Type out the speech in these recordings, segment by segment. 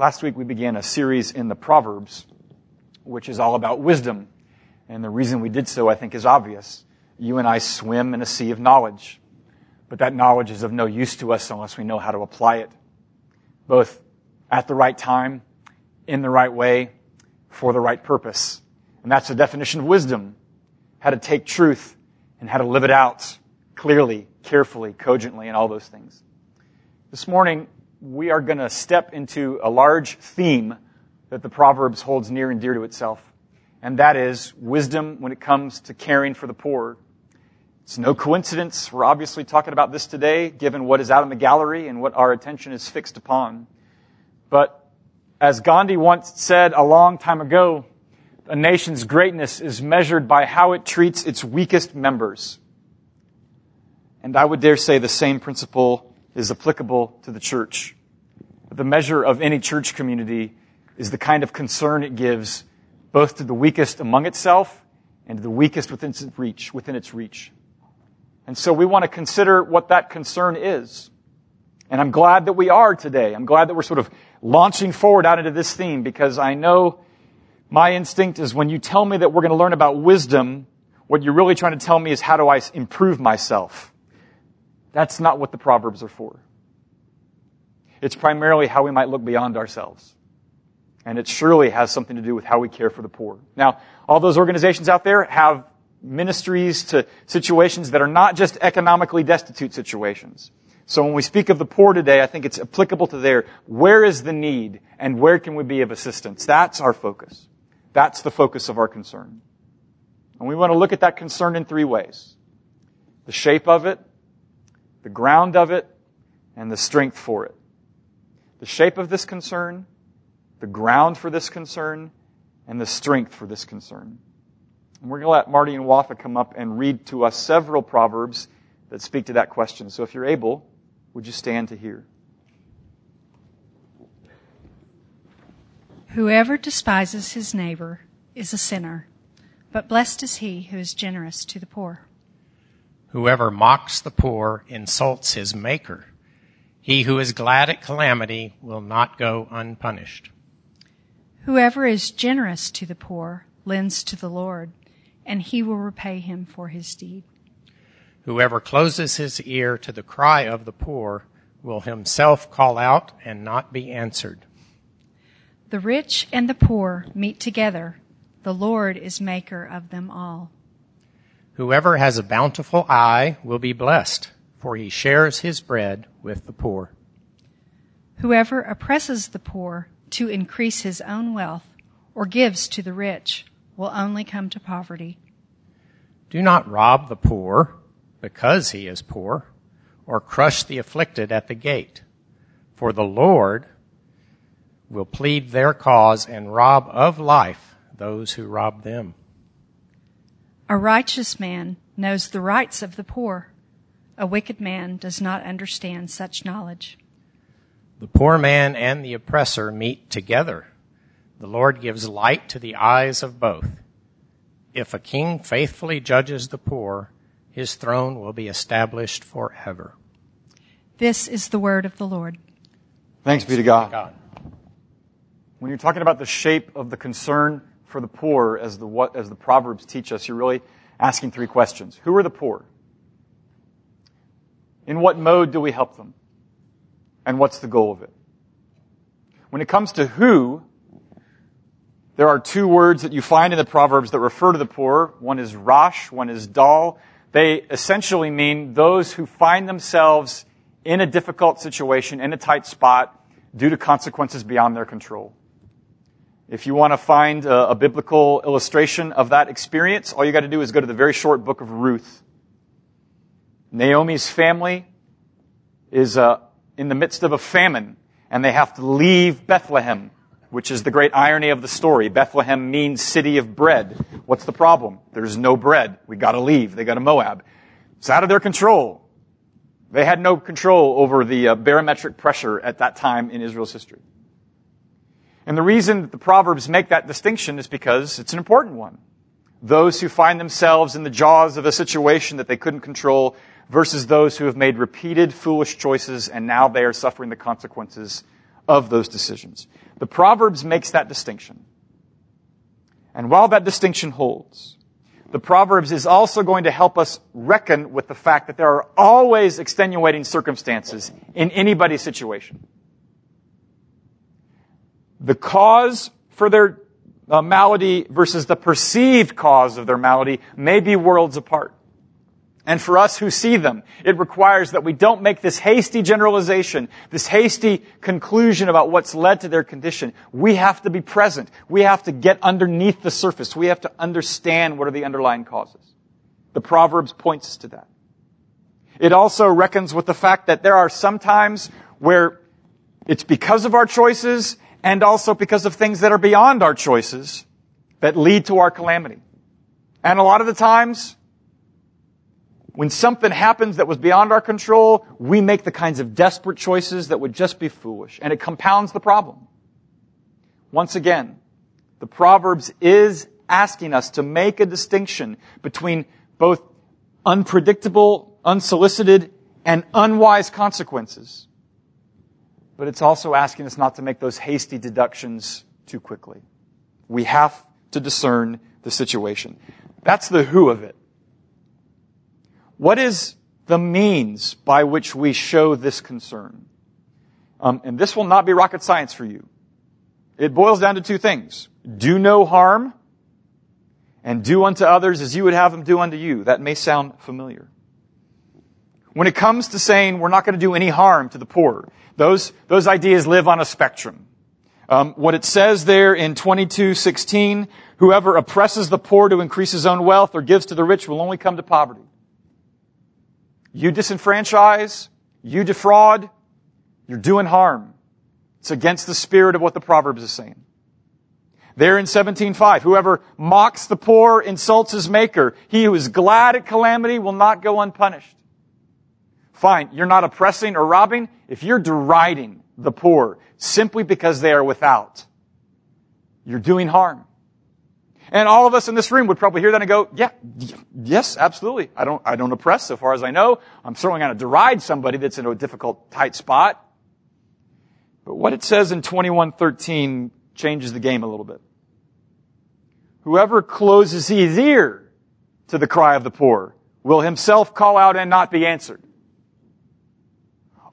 Last week we began a series in the Proverbs, which is all about wisdom. And the reason we did so, I think, is obvious. You and I swim in a sea of knowledge. But that knowledge is of no use to us unless we know how to apply it, both at the right time, in the right way, for the right purpose. And that's the definition of wisdom. How to take truth and how to live it out clearly, carefully, cogently, and all those things. This morning, we are going to step into a large theme that the Proverbs holds near and dear to itself. And that is wisdom when it comes to caring for the poor. It's no coincidence. We're obviously talking about this today, given what is out in the gallery and what our attention is fixed upon. But as Gandhi once said a long time ago, a nation's greatness is measured by how it treats its weakest members. And I would dare say the same principle is applicable to the church. The measure of any church community is the kind of concern it gives both to the weakest among itself and to the weakest within its reach, within its reach. And so we want to consider what that concern is. And I'm glad that we are today. I'm glad that we're sort of launching forward out into this theme because I know my instinct is when you tell me that we're going to learn about wisdom, what you're really trying to tell me is how do I improve myself? That's not what the Proverbs are for. It's primarily how we might look beyond ourselves. And it surely has something to do with how we care for the poor. Now, all those organizations out there have ministries to situations that are not just economically destitute situations. So when we speak of the poor today, I think it's applicable to there. Where is the need and where can we be of assistance? That's our focus. That's the focus of our concern. And we want to look at that concern in three ways. The shape of it, the ground of it, and the strength for it. The shape of this concern, the ground for this concern, and the strength for this concern. And we're going to let Marty and Wafa come up and read to us several proverbs that speak to that question. So if you're able, would you stand to hear? Whoever despises his neighbor is a sinner, but blessed is he who is generous to the poor. Whoever mocks the poor insults his maker. He who is glad at calamity will not go unpunished. Whoever is generous to the poor lends to the Lord, and he will repay him for his deed. Whoever closes his ear to the cry of the poor will himself call out and not be answered. The rich and the poor meet together. The Lord is maker of them all. Whoever has a bountiful eye will be blessed, for he shares his bread with the poor. Whoever oppresses the poor to increase his own wealth or gives to the rich will only come to poverty. Do not rob the poor because he is poor, or crush the afflicted at the gate, for the Lord will plead their cause and rob of life those who rob them. A righteous man knows the rights of the poor. A wicked man does not understand such knowledge. The poor man and the oppressor meet together. The Lord gives light to the eyes of both. If a king faithfully judges the poor, his throne will be established forever. This is the word of the Lord. Thanks be to God. God. When you're talking about the shape of the concern for the poor, as the, what, as the Proverbs teach us, you're really asking three questions. Who are the poor? In what mode do we help them? And what's the goal of it? When it comes to who, there are two words that you find in the Proverbs that refer to the poor. One is rash, one is dal. They essentially mean those who find themselves in a difficult situation, in a tight spot, due to consequences beyond their control. If you want to find a, a biblical illustration of that experience, all you got to do is go to the very short book of Ruth. Naomi's family is uh, in the midst of a famine, and they have to leave Bethlehem, which is the great irony of the story. Bethlehem means city of bread. What's the problem? There's no bread. We got to leave. They go to Moab. It's out of their control. They had no control over the uh, barometric pressure at that time in Israel's history. And the reason that the Proverbs make that distinction is because it's an important one. Those who find themselves in the jaws of a situation that they couldn't control versus those who have made repeated foolish choices and now they are suffering the consequences of those decisions. The Proverbs makes that distinction. And while that distinction holds, the Proverbs is also going to help us reckon with the fact that there are always extenuating circumstances in anybody's situation. The cause for their uh, malady versus the perceived cause of their malady may be worlds apart. And for us who see them, it requires that we don't make this hasty generalization, this hasty conclusion about what's led to their condition. We have to be present. We have to get underneath the surface. We have to understand what are the underlying causes. The Proverbs points us to that. It also reckons with the fact that there are some times where it's because of our choices and also because of things that are beyond our choices that lead to our calamity. And a lot of the times, when something happens that was beyond our control, we make the kinds of desperate choices that would just be foolish, and it compounds the problem. Once again, the Proverbs is asking us to make a distinction between both unpredictable, unsolicited, and unwise consequences. But it's also asking us not to make those hasty deductions too quickly. We have to discern the situation. That's the who of it. What is the means by which we show this concern? Um, and this will not be rocket science for you. It boils down to two things. Do no harm and do unto others as you would have them do unto you. That may sound familiar. When it comes to saying we're not going to do any harm to the poor, those, those ideas live on a spectrum. Um, what it says there in 22:16, whoever oppresses the poor to increase his own wealth or gives to the rich will only come to poverty. You disenfranchise, you defraud, you're doing harm. It's against the spirit of what the Proverbs is saying. There in 17.5, whoever mocks the poor insults his maker. He who is glad at calamity will not go unpunished. Fine, you're not oppressing or robbing. If you're deriding the poor simply because they are without, you're doing harm. And all of us in this room would probably hear that and go, yeah, yes, absolutely. I don't, I don't oppress so far as I know. I'm certainly going to deride somebody that's in a difficult, tight spot. But what it says in 2113 changes the game a little bit. Whoever closes his ear to the cry of the poor will himself call out and not be answered.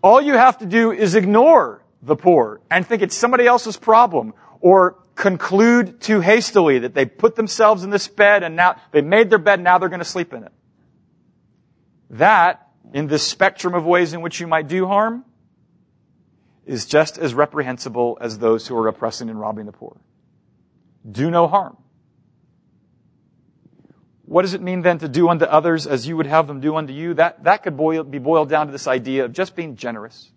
All you have to do is ignore the poor and think it's somebody else's problem or conclude too hastily that they put themselves in this bed and now they made their bed, now they're going to sleep in it. That, in this spectrum of ways in which you might do harm, is just as reprehensible as those who are oppressing and robbing the poor. Do no harm. What does it mean then to do unto others as you would have them do unto you? That, that could boil, be boiled down to this idea of just being generous.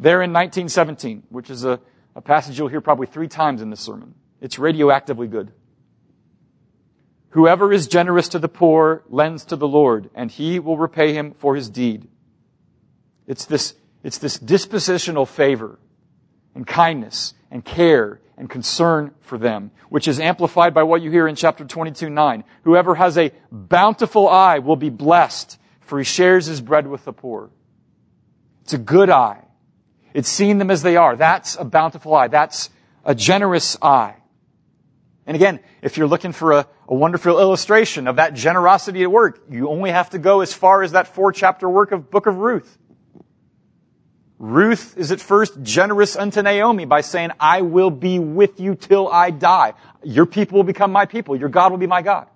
There in 1917, which is a, a passage you'll hear probably three times in this sermon. It's radioactively good. Whoever is generous to the poor lends to the Lord, and he will repay him for his deed. It's this, it's this dispositional favor and kindness and care and concern for them, which is amplified by what you hear in chapter 22, 9. Whoever has a bountiful eye will be blessed, for he shares his bread with the poor. It's a good eye. It's seeing them as they are. That's a bountiful eye. That's a generous eye. And again, if you're looking for a, a, wonderful illustration of that generosity at work, you only have to go as far as that four chapter work of Book of Ruth. Ruth is at first generous unto Naomi by saying, I will be with you till I die. Your people will become my people. Your God will be my God.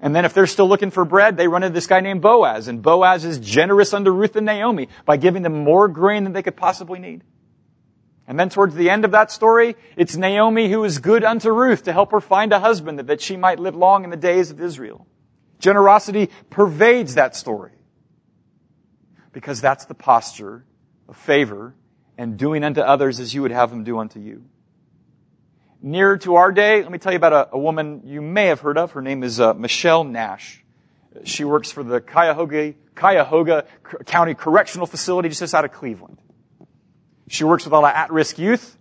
And then if they're still looking for bread, they run into this guy named Boaz. And Boaz is generous unto Ruth and Naomi by giving them more grain than they could possibly need. And then towards the end of that story, it's Naomi who is good unto Ruth to help her find a husband that she might live long in the days of Israel. Generosity pervades that story. Because that's the posture of favor and doing unto others as you would have them do unto you. Nearer to our day, let me tell you about a, a woman you may have heard of. Her name is uh, Michelle Nash. She works for the Cuyahoga, Cuyahoga County Correctional Facility just outside of Cleveland. She works with all the at-risk youth.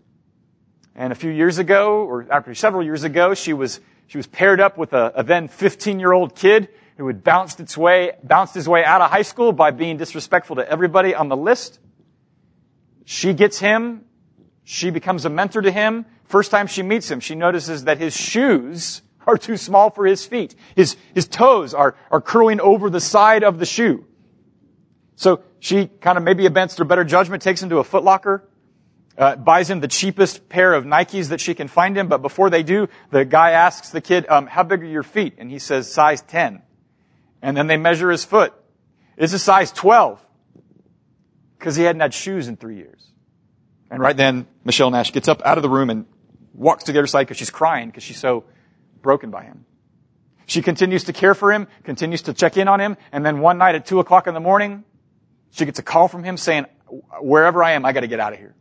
And a few years ago, or actually several years ago, she was, she was paired up with a, a then 15-year-old kid who had bounced its way, bounced his way out of high school by being disrespectful to everybody on the list. She gets him She becomes a mentor to him. First time she meets him, she notices that his shoes are too small for his feet. His, his toes are, are curling over the side of the shoe. So she kind of maybe against her better judgment takes him to a footlocker, uh, buys him the cheapest pair of Nikes that she can find him. But before they do, the guy asks the kid, um, how big are your feet? And he says size 10. And then they measure his foot. It's a size 12. Because he hadn't had shoes in three years. And right then, Michelle Nash gets up out of the room and walks to the other side because she's crying because she's so broken by him. She continues to care for him, continues to check in on him, and then one night at two o'clock in the morning, she gets a call from him saying, wherever I am, I gotta get out of here.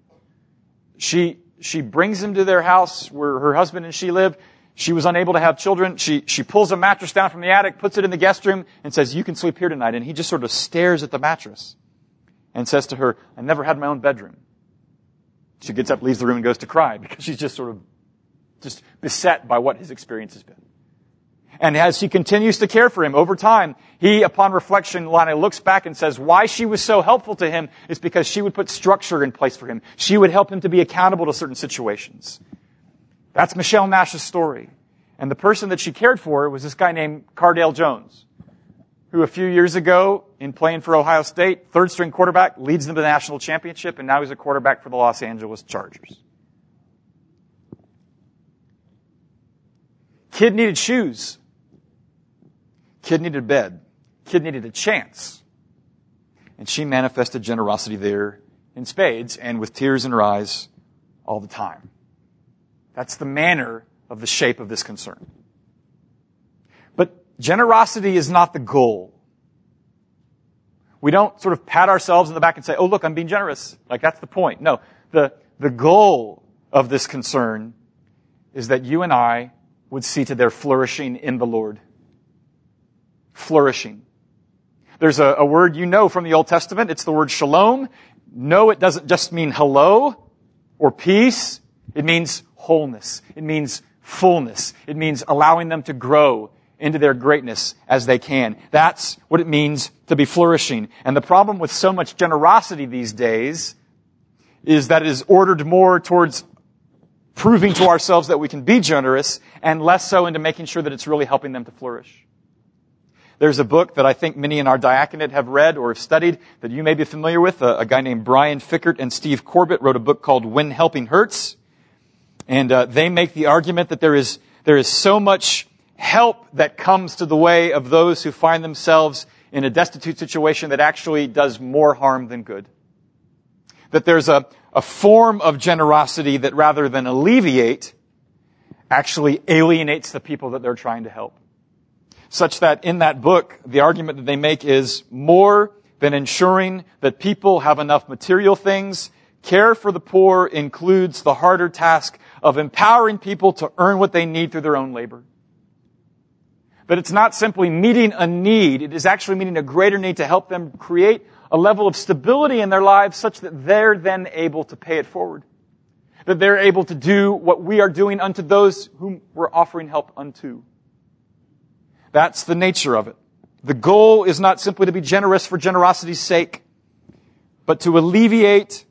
She, she brings him to their house where her husband and she live. She was unable to have children. She, she pulls a mattress down from the attic, puts it in the guest room, and says, you can sleep here tonight. And he just sort of stares at the mattress and says to her, I never had my own bedroom. She gets up, leaves the room, and goes to cry because she's just sort of just beset by what his experience has been. And as she continues to care for him over time, he, upon reflection, Lana looks back and says why she was so helpful to him is because she would put structure in place for him. She would help him to be accountable to certain situations. That's Michelle Nash's story. And the person that she cared for was this guy named Cardale Jones, who a few years ago, in playing for Ohio State, third string quarterback, leads them to the national championship, and now he's a quarterback for the Los Angeles Chargers. Kid needed shoes. Kid needed a bed. Kid needed a chance. And she manifested generosity there in spades and with tears in her eyes all the time. That's the manner of the shape of this concern. Generosity is not the goal. We don't sort of pat ourselves in the back and say, oh look, I'm being generous. Like that's the point. No. The, the goal of this concern is that you and I would see to their flourishing in the Lord. Flourishing. There's a, a, word you know from the Old Testament. It's the word shalom. No, it doesn't just mean hello or peace. It means wholeness. It means fullness. It means allowing them to grow into their greatness as they can. That's what it means to be flourishing. And the problem with so much generosity these days is that it is ordered more towards proving to ourselves that we can be generous and less so into making sure that it's really helping them to flourish. There's a book that I think many in our diaconate have read or have studied that you may be familiar with. A, a guy named Brian Fikkert and Steve Corbett wrote a book called When Helping Hurts. And uh, they make the argument that there is, there is so much help that comes to the way of those who find themselves in a destitute situation that actually does more harm than good. That there's a, a form of generosity that rather than alleviate, actually alienates the people that they're trying to help. Such that in that book, the argument that they make is more than ensuring that people have enough material things, care for the poor includes the harder task of empowering people to earn what they need through their own labor. But it's not simply meeting a need, it is actually meeting a greater need to help them create a level of stability in their lives such that they're then able to pay it forward. That they're able to do what we are doing unto those whom we're offering help unto. That's the nature of it. The goal is not simply to be generous for generosity's sake, but to alleviate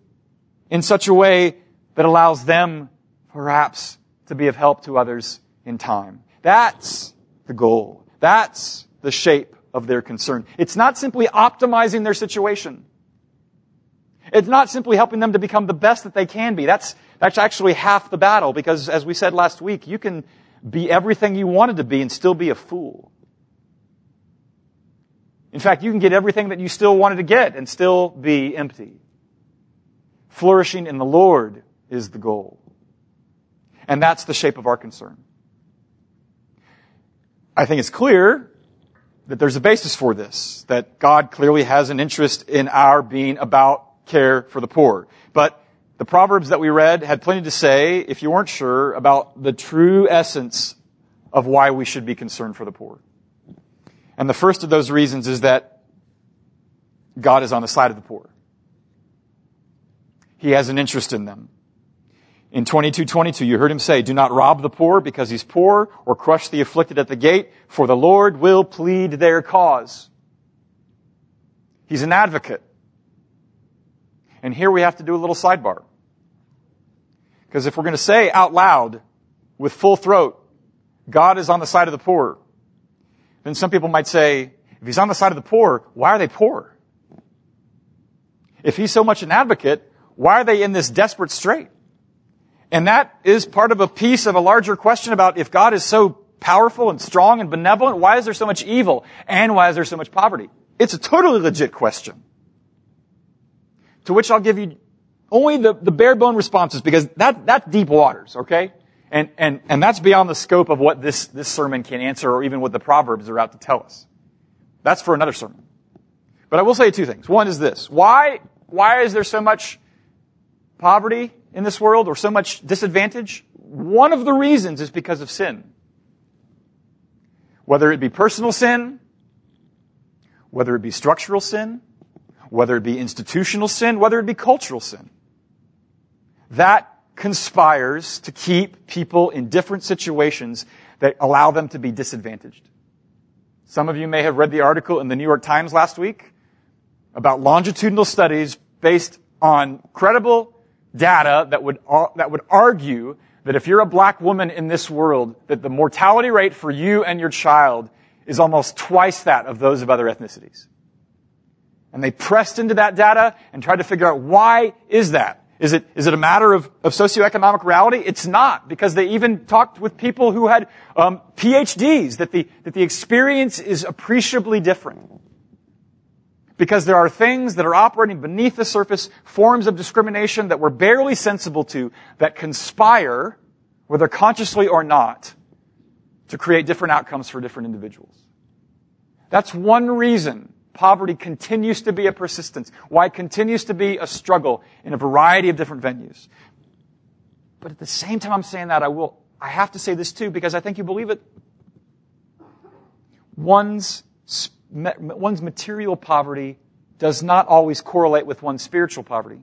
in such a way that allows them perhaps to be of help to others in time. That's the goal. That's the shape of their concern. It's not simply optimizing their situation. It's not simply helping them to become the best that they can be. That's, that's actually half the battle because as we said last week, you can be everything you wanted to be and still be a fool. In fact, you can get everything that you still wanted to get and still be empty. Flourishing in the Lord is the goal. And that's the shape of our concern. I think it's clear that there's a basis for this, that God clearly has an interest in our being about care for the poor. But the Proverbs that we read had plenty to say, if you weren't sure, about the true essence of why we should be concerned for the poor. And the first of those reasons is that God is on the side of the poor. He has an interest in them. In 22:22 you heard him say, "Do not rob the poor because he's poor or crush the afflicted at the gate, for the Lord will plead their cause." He's an advocate. And here we have to do a little sidebar. Because if we're going to say out loud with full throat, God is on the side of the poor, then some people might say, if he's on the side of the poor, why are they poor? If he's so much an advocate, why are they in this desperate strait? And that is part of a piece of a larger question about if God is so powerful and strong and benevolent, why is there so much evil? And why is there so much poverty? It's a totally legit question. To which I'll give you only the, the bare bone responses because that, that's deep waters, okay? And, and, and that's beyond the scope of what this, this sermon can answer or even what the Proverbs are out to tell us. That's for another sermon. But I will say two things. One is this. Why, why is there so much poverty in this world or so much disadvantage? One of the reasons is because of sin. Whether it be personal sin, whether it be structural sin, whether it be institutional sin, whether it be cultural sin. That conspires to keep people in different situations that allow them to be disadvantaged. Some of you may have read the article in the New York Times last week about longitudinal studies based on credible data that would, that would argue that if you're a black woman in this world, that the mortality rate for you and your child is almost twice that of those of other ethnicities. And they pressed into that data and tried to figure out why is that? Is it, is it a matter of, of socioeconomic reality? It's not, because they even talked with people who had um, PhDs, that the, that the experience is appreciably different. Because there are things that are operating beneath the surface, forms of discrimination that we're barely sensible to, that conspire, whether consciously or not, to create different outcomes for different individuals. That's one reason poverty continues to be a persistence, why it continues to be a struggle in a variety of different venues. But at the same time I'm saying that, I will, I have to say this too, because I think you believe it. One's one's material poverty does not always correlate with one's spiritual poverty.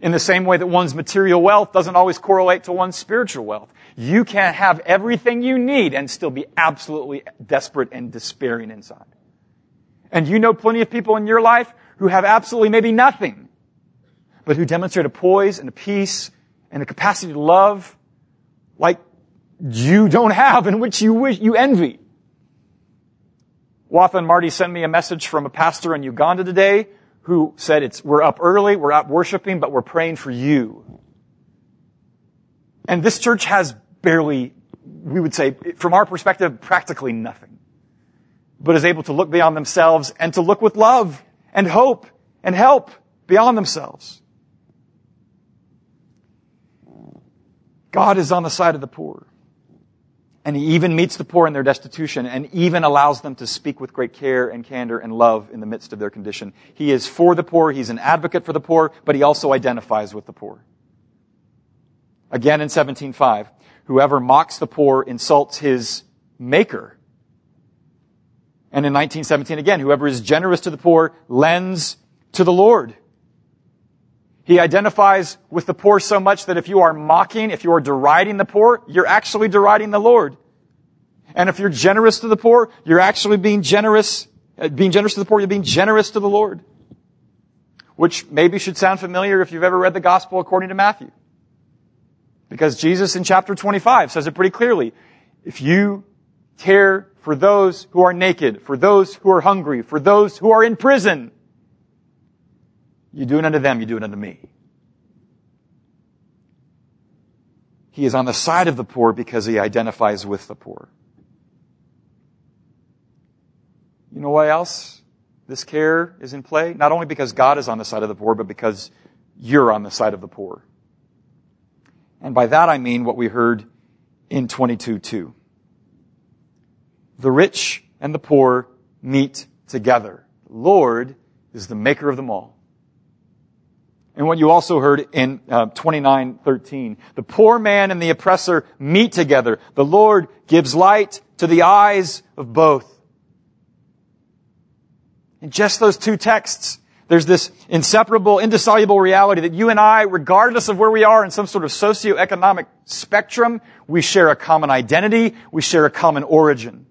In the same way that one's material wealth doesn't always correlate to one's spiritual wealth. You can have everything you need and still be absolutely desperate and despairing inside. And you know plenty of people in your life who have absolutely maybe nothing, but who demonstrate a poise and a peace and a capacity to love like you don't have and which you wish, you envy. Watha and Marty sent me a message from a pastor in Uganda today who said it's, we're up early, we're out worshiping, but we're praying for you. And this church has barely, we would say, from our perspective, practically nothing. But is able to look beyond themselves and to look with love and hope and help beyond themselves. God is on the side of the poor. And he even meets the poor in their destitution and even allows them to speak with great care and candor and love in the midst of their condition. He is for the poor. He's an advocate for the poor, but he also identifies with the poor. Again in 17.5, whoever mocks the poor insults his maker. And in 1917 again, whoever is generous to the poor lends to the Lord. He identifies with the poor so much that if you are mocking, if you are deriding the poor, you're actually deriding the Lord. And if you're generous to the poor, you're actually being generous, uh, being generous to the poor, you're being generous to the Lord. Which maybe should sound familiar if you've ever read the gospel according to Matthew. Because Jesus in chapter 25 says it pretty clearly. If you care for those who are naked, for those who are hungry, for those who are in prison, you do it unto them, you do it unto me. He is on the side of the poor because he identifies with the poor. You know why else this care is in play? Not only because God is on the side of the poor, but because you're on the side of the poor. And by that I mean what we heard in 22:2. The rich and the poor meet together. The Lord is the maker of them all. And what you also heard in uh, 29:13, the poor man and the oppressor meet together. The Lord gives light to the eyes of both. In just those two texts, there's this inseparable, indissoluble reality that you and I, regardless of where we are in some sort of socioeconomic spectrum, we share a common identity, we share a common origin.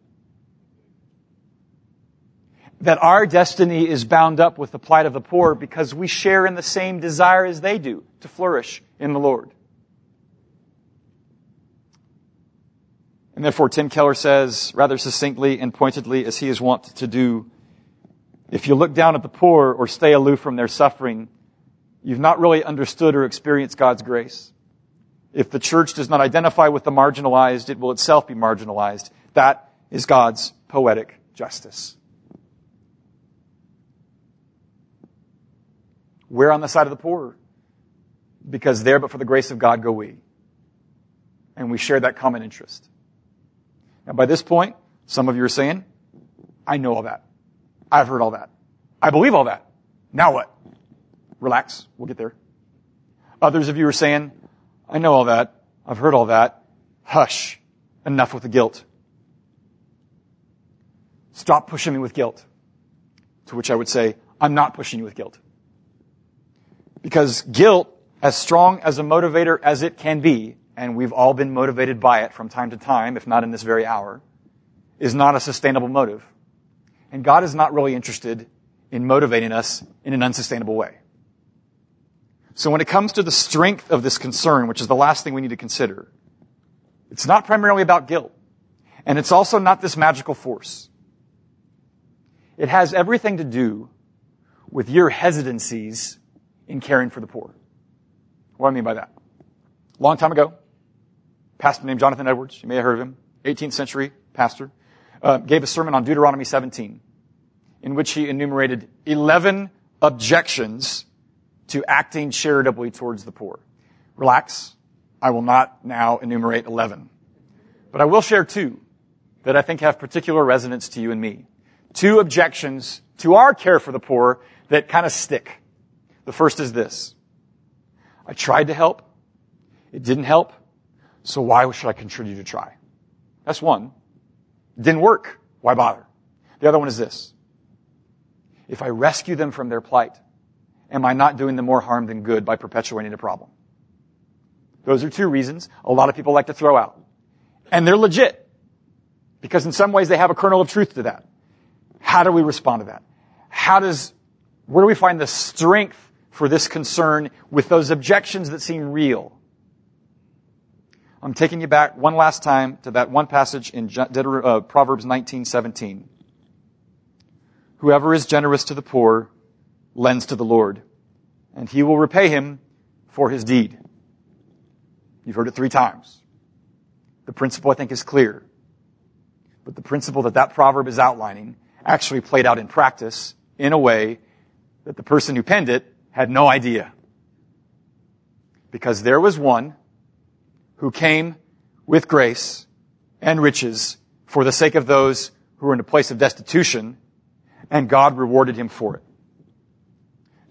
That our destiny is bound up with the plight of the poor because we share in the same desire as they do to flourish in the Lord. And therefore, Tim Keller says, rather succinctly and pointedly as he is wont to do, if you look down at the poor or stay aloof from their suffering, you've not really understood or experienced God's grace. If the church does not identify with the marginalized, it will itself be marginalized. That is God's poetic justice. We're on the side of the poor because there, but for the grace of God, go we. And we share that common interest. Now, by this point, some of you are saying, I know all that. I've heard all that. I believe all that. Now what? Relax. We'll get there. Others of you are saying, I know all that. I've heard all that. Hush. Enough with the guilt. Stop pushing me with guilt. To which I would say, I'm not pushing you with guilt. Because guilt, as strong as a motivator as it can be, and we've all been motivated by it from time to time, if not in this very hour, is not a sustainable motive. And God is not really interested in motivating us in an unsustainable way. So when it comes to the strength of this concern, which is the last thing we need to consider, it's not primarily about guilt. And it's also not this magical force. It has everything to do with your hesitancies in caring for the poor. What do I mean by that? Long time ago, pastor named Jonathan Edwards, you may have heard of him, 18th century pastor, uh, gave a sermon on Deuteronomy 17, in which he enumerated 11 objections to acting charitably towards the poor. Relax. I will not now enumerate 11. But I will share two that I think have particular resonance to you and me. Two objections to our care for the poor that kind of stick. The first is this. I tried to help. It didn't help. So why should I continue to try? That's one. It didn't work. Why bother? The other one is this. If I rescue them from their plight, am I not doing them more harm than good by perpetuating a problem? Those are two reasons a lot of people like to throw out. And they're legit. Because in some ways they have a kernel of truth to that. How do we respond to that? How does, where do we find the strength for this concern with those objections that seem real? I'm taking you back one last time to that one passage in uh, Proverbs 19:17. Whoever is generous to the poor lends to the Lord, and he will repay him for his deed. You've heard it three times. The principle, I think, is clear. But the principle that that proverb is outlining actually played out in practice in a way that the person who penned it had no idea. Because there was one who came with grace and riches for the sake of those who were in a place of destitution, and God rewarded him for it.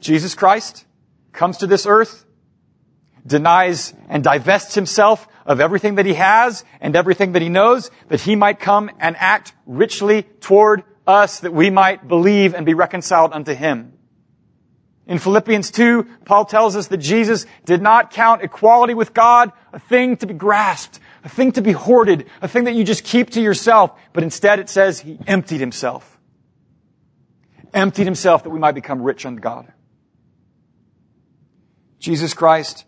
Jesus Christ comes to this earth, denies and divests himself of everything that he has and everything that he knows, that he might come and act richly toward us, that we might believe and be reconciled unto him. In Philippians 2, Paul tells us that Jesus did not count equality with God a thing to be grasped, a thing to be hoarded, a thing that you just keep to yourself, but instead it says he emptied himself. Emptied himself that we might become rich unto God. Jesus Christ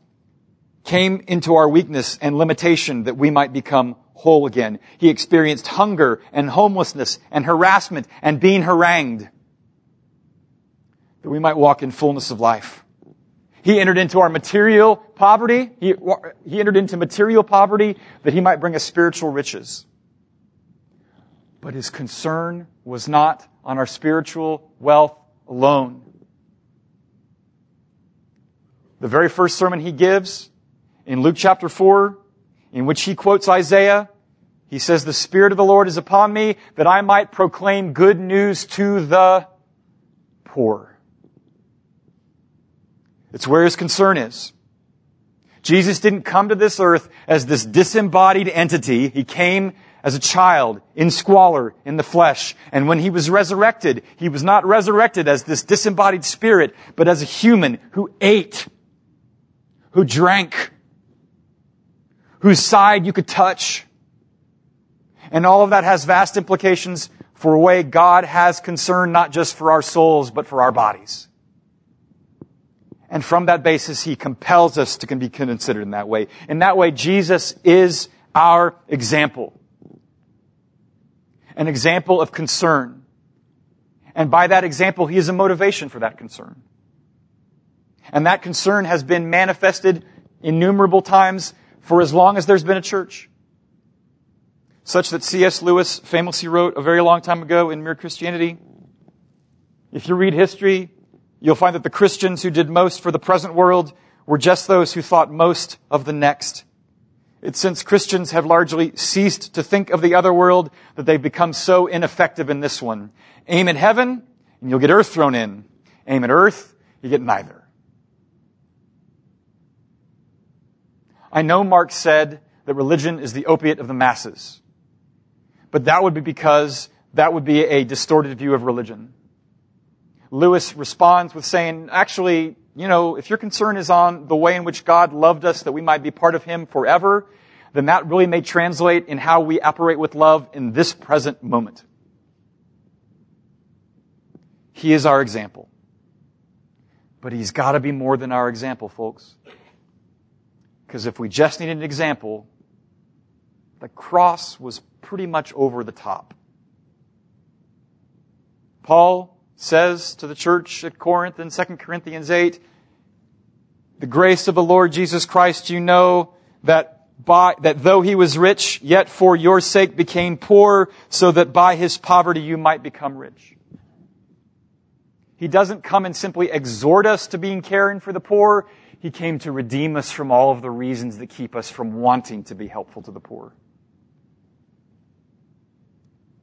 came into our weakness and limitation that we might become whole again. He experienced hunger and homelessness and harassment and being harangued that we might walk in fullness of life. He entered into our material poverty. He, he entered into material poverty that he might bring us spiritual riches. But his concern was not on our spiritual wealth alone. The very first sermon he gives in Luke chapter 4, in which he quotes Isaiah, he says, The Spirit of the Lord is upon me that I might proclaim good news to the poor. It's where his concern is. Jesus didn't come to this earth as this disembodied entity. He came as a child in squalor in the flesh. And when he was resurrected, he was not resurrected as this disembodied spirit, but as a human who ate who drank, whose side you could touch. And all of that has vast implications for a way God has concern not just for our souls, but for our bodies. And from that basis, he compels us to be considered in that way. In that way, Jesus is our example. An example of concern. And by that example, he is a motivation for that concern. And that concern has been manifested innumerable times for as long as there's been a church. Such that C.S. Lewis famously wrote a very long time ago in Mere Christianity, if you read history, you'll find that the Christians who did most for the present world were just those who thought most of the next. It's since Christians have largely ceased to think of the other world that they've become so ineffective in this one. Aim at heaven, and you'll get earth thrown in. Aim at earth, you get neither. I know Marx said that religion is the opiate of the masses. But that would be because that would be a distorted view of religion. Lewis responds with saying, actually, you know, if your concern is on the way in which God loved us that we might be part of Him forever, then that really may translate in how we operate with love in this present moment. He is our example. But He's got to be more than our example, folks. Because if we just need an example, the cross was pretty much over the top. Paul says to the church at Corinth in 2 Corinthians 8, the grace of the Lord Jesus Christ, you know that by, that though he was rich, yet for your sake became poor, so that by his poverty you might become rich. He doesn't come and simply exhort us to being caring for the poor. He came to redeem us from all of the reasons that keep us from wanting to be helpful to the poor.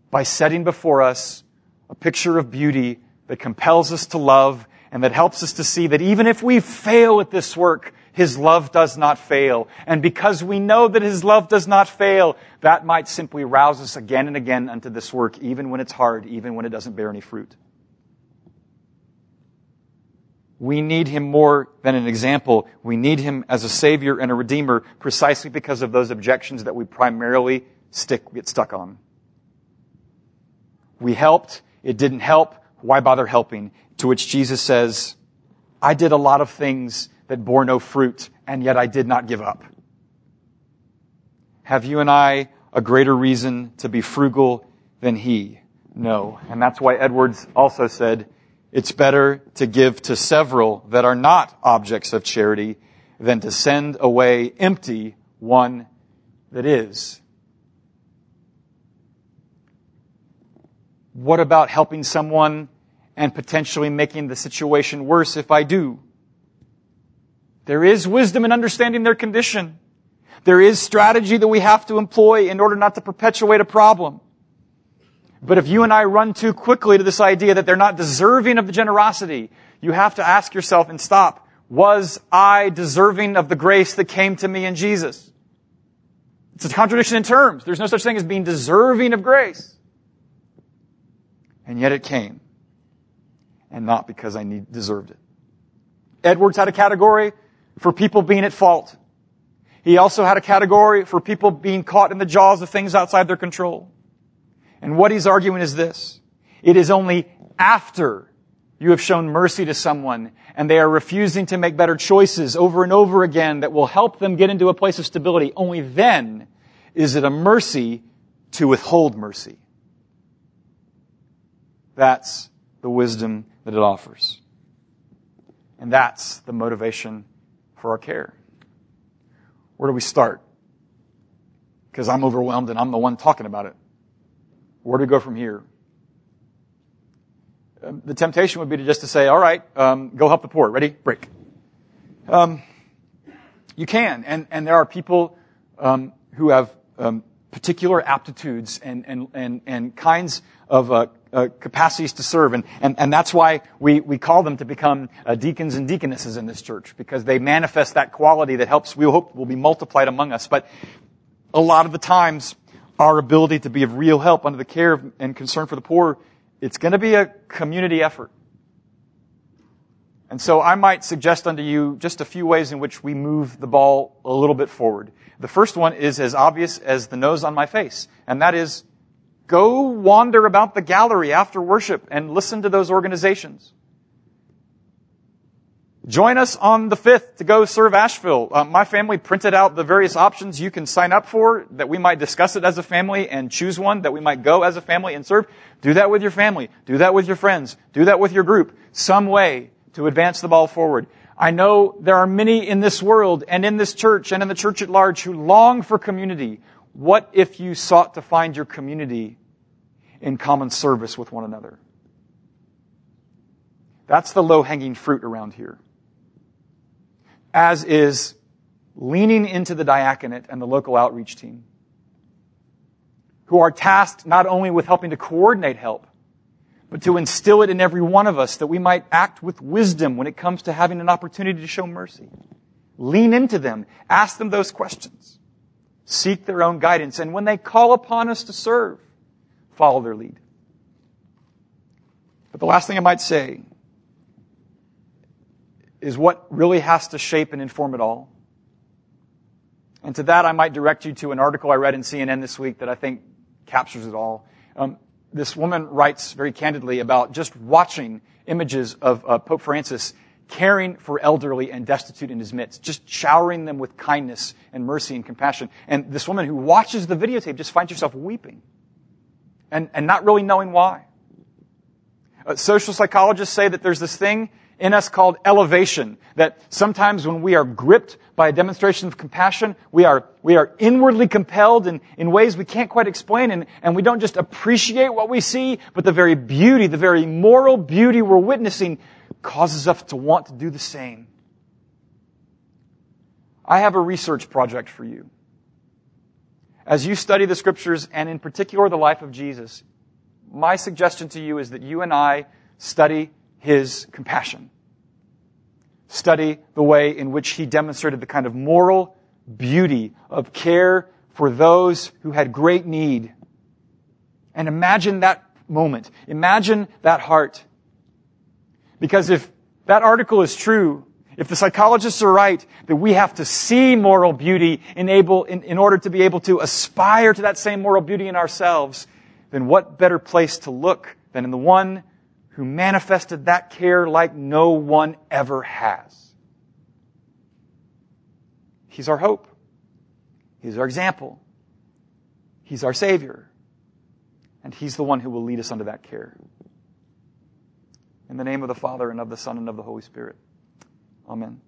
By setting before us a picture of beauty that compels us to love and that helps us to see that even if we fail at this work, His love does not fail. And because we know that His love does not fail, that might simply rouse us again and again unto this work, even when it's hard, even when it doesn't bear any fruit. We need him more than an example. We need him as a savior and a redeemer precisely because of those objections that we primarily stick, get stuck on. We helped. It didn't help. Why bother helping? To which Jesus says, I did a lot of things that bore no fruit, and yet I did not give up. Have you and I a greater reason to be frugal than he? No. And that's why Edwards also said, it's better to give to several that are not objects of charity than to send away empty one that is. What about helping someone and potentially making the situation worse if I do? There is wisdom in understanding their condition. There is strategy that we have to employ in order not to perpetuate a problem. But if you and I run too quickly to this idea that they're not deserving of the generosity, you have to ask yourself and stop. Was I deserving of the grace that came to me in Jesus? It's a contradiction in terms. There's no such thing as being deserving of grace. And yet it came. And not because I need, deserved it. Edwards had a category for people being at fault. He also had a category for people being caught in the jaws of things outside their control. And what he's arguing is this. It is only after you have shown mercy to someone and they are refusing to make better choices over and over again that will help them get into a place of stability. Only then is it a mercy to withhold mercy. That's the wisdom that it offers. And that's the motivation for our care. Where do we start? Because I'm overwhelmed and I'm the one talking about it. Where do we go from here? Um, the temptation would be to just to say, all right, um, go help the poor. Ready? Break. Um, you can, and, and there are people um, who have um, particular aptitudes and, and, and, and kinds of uh, uh, capacities to serve. And, and, and that's why we, we call them to become uh, deacons and deaconesses in this church, because they manifest that quality that helps, we hope, will be multiplied among us. But a lot of the times, our ability to be of real help under the care and concern for the poor, it's going to be a community effort. And so I might suggest unto you just a few ways in which we move the ball a little bit forward. The first one is as obvious as the nose on my face, and that is Go wander about the gallery after worship and listen to those organizations. Join us on the 5th to go serve Asheville. Uh, my family printed out the various options you can sign up for that we might discuss it as a family and choose one that we might go as a family and serve. Do that with your family. Do that with your friends. Do that with your group. Some way to advance the ball forward. I know there are many in this world and in this church and in the church at large who long for community. What if you sought to find your community in common service with one another? That's the low hanging fruit around here as is leaning into the diaconate and the local outreach team, who are tasked not only with helping to coordinate help, but to instill it in every one of us that we might act with wisdom when it comes to having an opportunity to show mercy. Lean into them. Ask them those questions. Seek their own guidance. And when they call upon us to serve, follow their lead. But the last thing I might say is what really has to shape and inform it all. And to that, I might direct you to an article I read in CNN this week that I think captures it all. Um, this woman writes very candidly about just watching images of uh, Pope Francis caring for elderly and destitute in his midst, just showering them with kindness and mercy and compassion. And this woman who watches the videotape just finds herself weeping and, and not really knowing why. Uh, social psychologists say that there's this thing in us called elevation. That sometimes when we are gripped by a demonstration of compassion, we are, we are inwardly compelled in, in ways we can't quite explain, and, and we don't just appreciate what we see, but the very beauty, the very moral beauty we're witnessing causes us to want to do the same. I have a research project for you. As you study the scriptures, and in particular the life of Jesus, my suggestion to you is that you and I study his compassion. Study the way in which he demonstrated the kind of moral beauty of care for those who had great need. And imagine that moment. Imagine that heart. Because if that article is true, if the psychologists are right that we have to see moral beauty in, able, in, in order to be able to aspire to that same moral beauty in ourselves, then what better place to look than in the one who manifested that care like no one ever has. He's our hope. He's our example. He's our Savior. And He's the one who will lead us under that care. In the name of the Father, and of the Son, and of the Holy Spirit. Amen.